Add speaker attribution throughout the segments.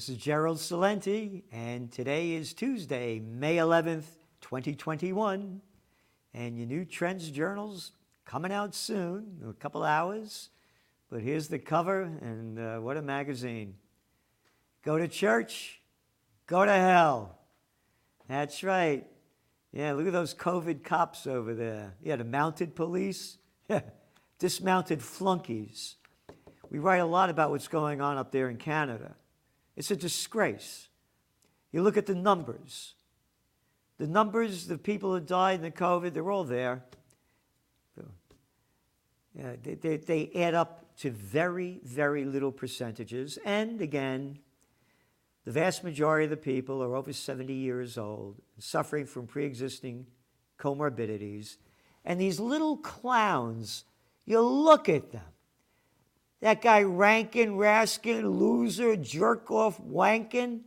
Speaker 1: This is Gerald Celente, and today is Tuesday, May 11th, 2021. And your new Trends Journal's coming out soon, a couple hours. But here's the cover, and uh, what a magazine. Go to church, go to hell. That's right. Yeah, look at those COVID cops over there. Yeah, the mounted police, dismounted flunkies. We write a lot about what's going on up there in Canada. It's a disgrace. You look at the numbers. The numbers, the people who died in the COVID, they're all there. Yeah, they, they, they add up to very, very little percentages. And again, the vast majority of the people are over 70 years old, suffering from pre existing comorbidities. And these little clowns, you look at them. That guy Rankin, Raskin, loser, jerk off, wanking.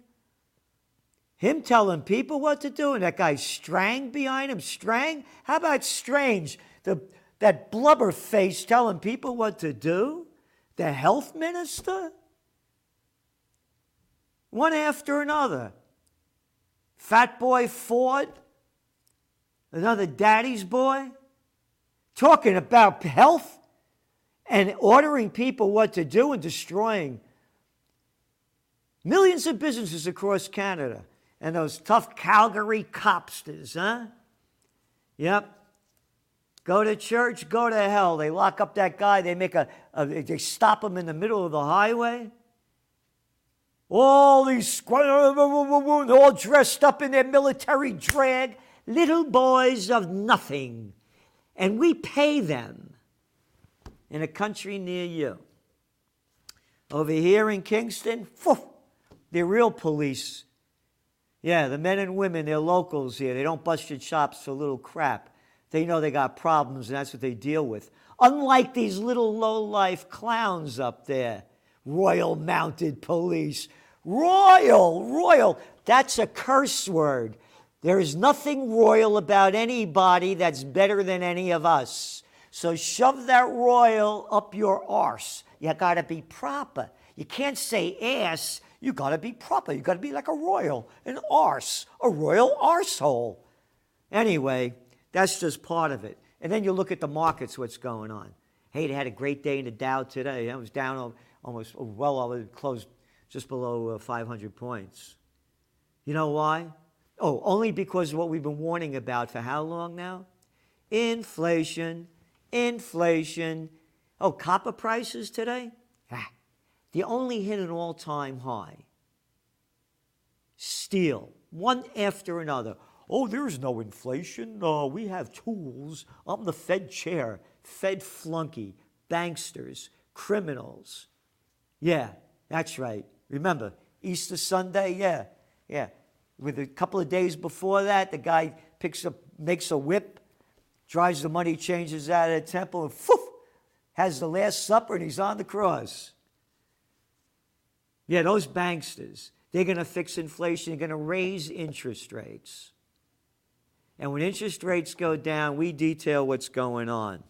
Speaker 1: Him telling people what to do, and that guy Strang behind him. Strang? How about Strange? The, that blubber face telling people what to do? The health minister? One after another. Fat boy Ford, another daddy's boy, talking about health and ordering people what to do and destroying millions of businesses across Canada. And those tough Calgary copsters, huh? Yep. Go to church, go to hell. They lock up that guy, they make a, a they stop him in the middle of the highway. All these all dressed up in their military drag, little boys of nothing. And we pay them in a country near you. Over here in Kingston, phew, they're real police. Yeah, the men and women, they're locals here. They don't bust your chops for little crap. They know they got problems, and that's what they deal with. Unlike these little low-life clowns up there, Royal Mounted Police. Royal, royal, that's a curse word. There is nothing royal about anybody that's better than any of us. So shove that royal up your arse. You got to be proper. You can't say ass. You got to be proper. You got to be like a royal, an arse, a royal arsehole. Anyway, that's just part of it. And then you look at the markets, what's going on. Hey, they had a great day in the Dow today. It was down almost well over, closed just below uh, 500 points. You know why? Oh, only because of what we've been warning about for how long now? Inflation inflation. Oh, copper prices today? Ah, the only hit an all time high. Steel, one after another. Oh, there's no inflation. No, we have tools. I'm the Fed chair, Fed flunky, banksters, criminals. Yeah, that's right. Remember, Easter Sunday? Yeah, yeah. With a couple of days before that, the guy picks up, makes a whip, drives the money changers out of the temple, and poof, has the Last Supper, and he's on the cross. Yeah, those banksters, they're going to fix inflation, they're going to raise interest rates. And when interest rates go down, we detail what's going on.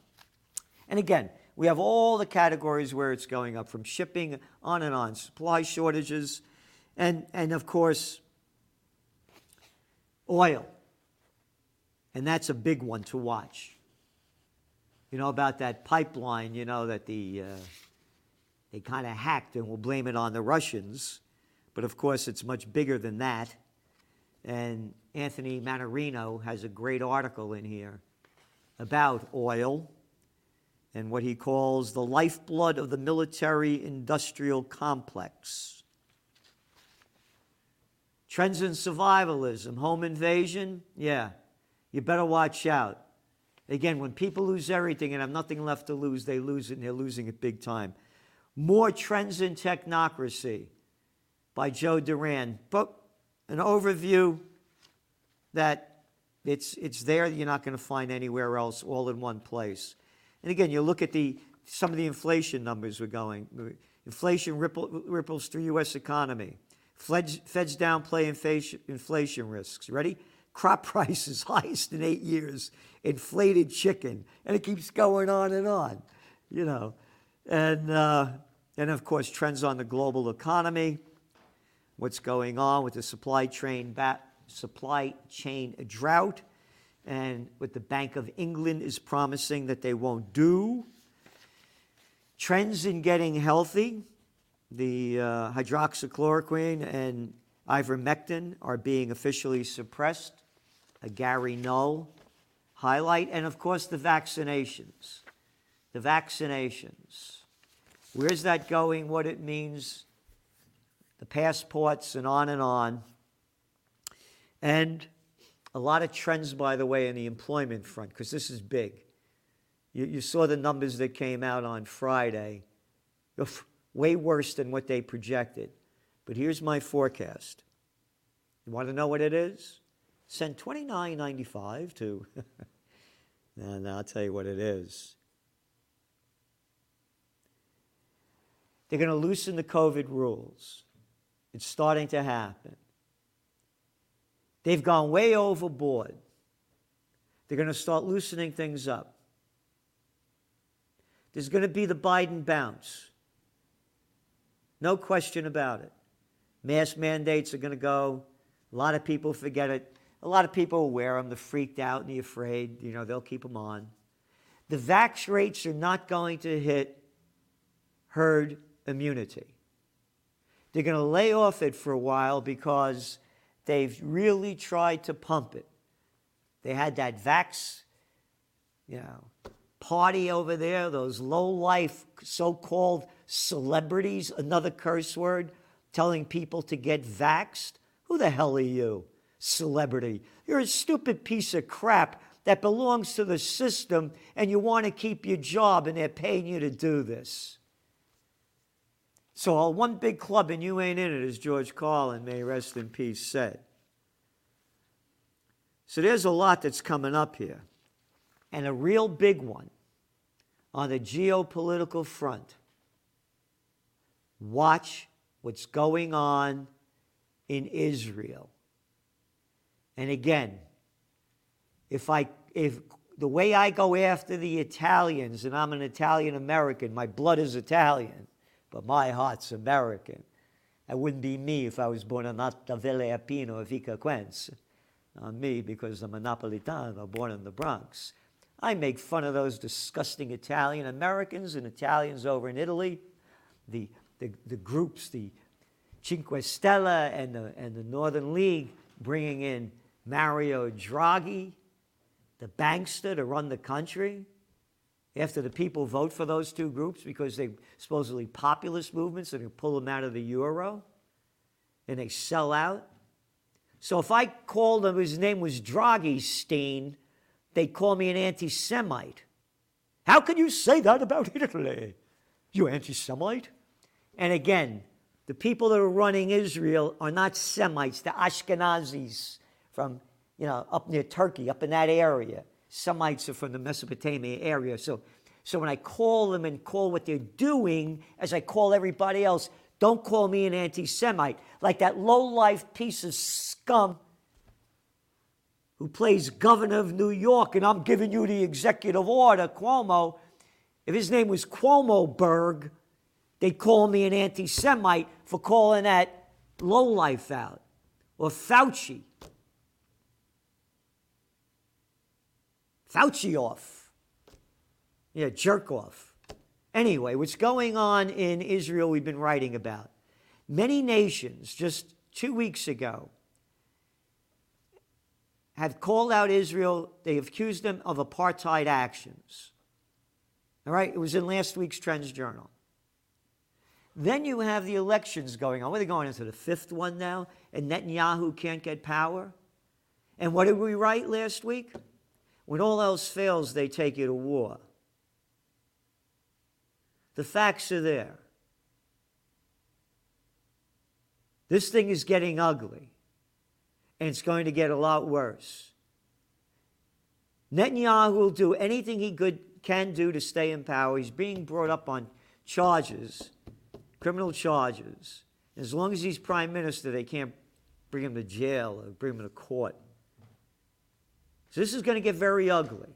Speaker 1: And again, we have all the categories where it's going up, from shipping on and on, supply shortages, and, and of course, oil. And that's a big one to watch. You know, about that pipeline, you know, that the, uh, they kind of hacked and we'll blame it on the Russians. But of course, it's much bigger than that. And Anthony Mannarino has a great article in here about oil and what he calls the lifeblood of the military industrial complex. Trends in survivalism, home invasion, yeah, you better watch out. Again, when people lose everything and have nothing left to lose, they lose it and they're losing it big time. More Trends in Technocracy by Joe Duran. But an overview that it's, it's there, you're not going to find anywhere else, all in one place. And again, you look at the, some of the inflation numbers we're going. Inflation ripple, ripples through U.S. economy. Feds, feds downplay inflation, inflation risks. Ready? Crop prices highest in eight years, inflated chicken, and it keeps going on and on, you know. And, uh, and of course, trends on the global economy. what's going on with the supply chain, supply chain drought and what the Bank of England is promising that they won't do. Trends in getting healthy. The uh, hydroxychloroquine and ivermectin are being officially suppressed. A Gary Null highlight. And of course, the vaccinations. The vaccinations. Where's that going? What it means? The passports and on and on. And a lot of trends, by the way, in the employment front, because this is big. You, you, saw the numbers that came out on Friday, way worse than what they projected. But here's my forecast. You want to know what it is? Send 29.95 to, and I'll tell you what it is. They're going to loosen the COVID rules. It's starting to happen. They've gone way overboard. They're going to start loosening things up. There's going to be the Biden bounce. No question about it. Mask mandates are going to go. A lot of people forget it. A lot of people wear them. They're freaked out and they're afraid. You know, they'll keep them on. The vax rates are not going to hit herd immunity. They're going to lay off it for a while because They've really tried to pump it. They had that Vax, you know, party over there, those low life so called celebrities, another curse word, telling people to get vaxed. Who the hell are you, celebrity? You're a stupid piece of crap that belongs to the system and you want to keep your job and they're paying you to do this. So, all one big club and you ain't in it, as George Carlin, may rest in peace, said. So, there's a lot that's coming up here, and a real big one on the geopolitical front. Watch what's going on in Israel. And again, if I if the way I go after the Italians, and I'm an Italian American, my blood is Italian but my heart's American. That wouldn't be me if I was born in Nattavelle Apino or Vica Quenz. Not me because I'm a Napolitano born in the Bronx. I make fun of those disgusting Italian Americans and Italians over in Italy, the, the, the groups, the Cinque Stelle and the, and the Northern League, bringing in Mario Draghi, the bankster to run the country after the people vote for those two groups because they're supposedly populist movements and they pull them out of the euro and they sell out. So if I called him, his name was Draghi Steen, they'd call me an anti Semite. How can you say that about Italy? You anti Semite? And again, the people that are running Israel are not Semites, they're Ashkenazis from, you know, up near Turkey, up in that area. Semites are from the Mesopotamia area. So, so when I call them and call what they're doing, as I call everybody else, don't call me an anti Semite. Like that low life piece of scum who plays governor of New York, and I'm giving you the executive order, Cuomo. If his name was Cuomo Berg, they'd call me an anti Semite for calling that low life out. Or Fauci. Fauci off. Yeah, jerk off. Anyway, what's going on in Israel, we've been writing about. Many nations, just two weeks ago, have called out Israel. They accused them of apartheid actions. All right, it was in last week's Trends Journal. Then you have the elections going on. They going into the fifth one now? And Netanyahu can't get power? And what did we write last week? When all else fails, they take you to war. The facts are there. This thing is getting ugly, and it's going to get a lot worse. Netanyahu will do anything he could, can do to stay in power. He's being brought up on charges, criminal charges. As long as he's prime minister, they can't bring him to jail or bring him to court. So this is going to get very ugly.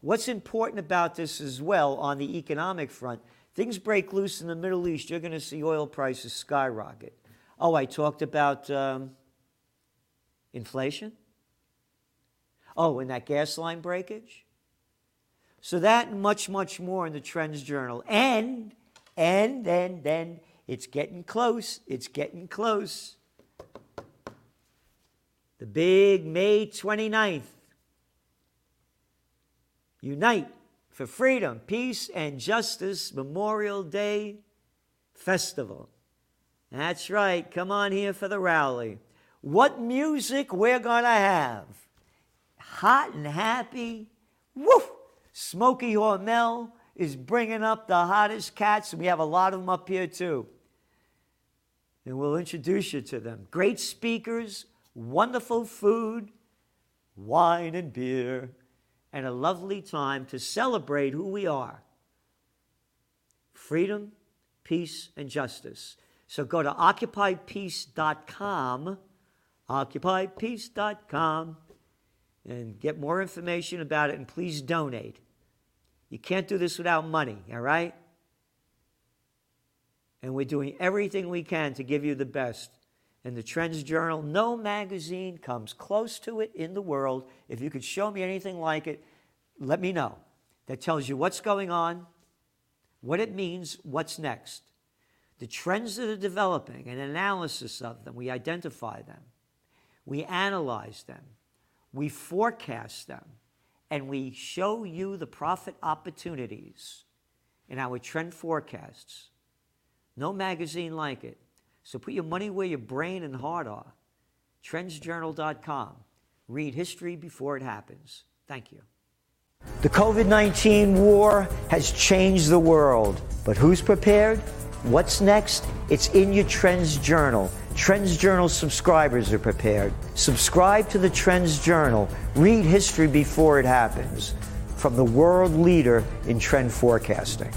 Speaker 1: What's important about this as well on the economic front, things break loose in the Middle East, you're going to see oil prices skyrocket. Oh, I talked about um, inflation. Oh, and that gas line breakage. So that and much, much more in the Trends Journal. And, and, and, and, it's getting close. It's getting close. The big May 29th. Unite for Freedom, Peace, and Justice Memorial Day Festival. That's right. Come on here for the rally. What music we're going to have. Hot and happy. Woof! Smokey Hormel is bringing up the hottest cats, and we have a lot of them up here too. And we'll introduce you to them. Great speakers, wonderful food, wine and beer, and a lovely time to celebrate who we are freedom, peace, and justice. So go to occupypeace.com, occupypeace.com, and get more information about it, and please donate. You can't do this without money, all right? And we're doing everything we can to give you the best. And the Trends Journal, no magazine comes close to it in the world. If you could show me anything like it, let me know. That tells you what's going on, what it means, what's next the trends that are developing, an analysis of them. We identify them, we analyze them, we forecast them, and we show you the profit opportunities in our trend forecasts. No magazine like it. So put your money where your brain and heart are. Trendsjournal.com. Read history before it happens. Thank you. The COVID 19 war has changed the world, but who's prepared? What's next? It's in your Trends Journal. Trends Journal subscribers are prepared. Subscribe to the Trends Journal. Read history before it happens from the world leader in trend forecasting.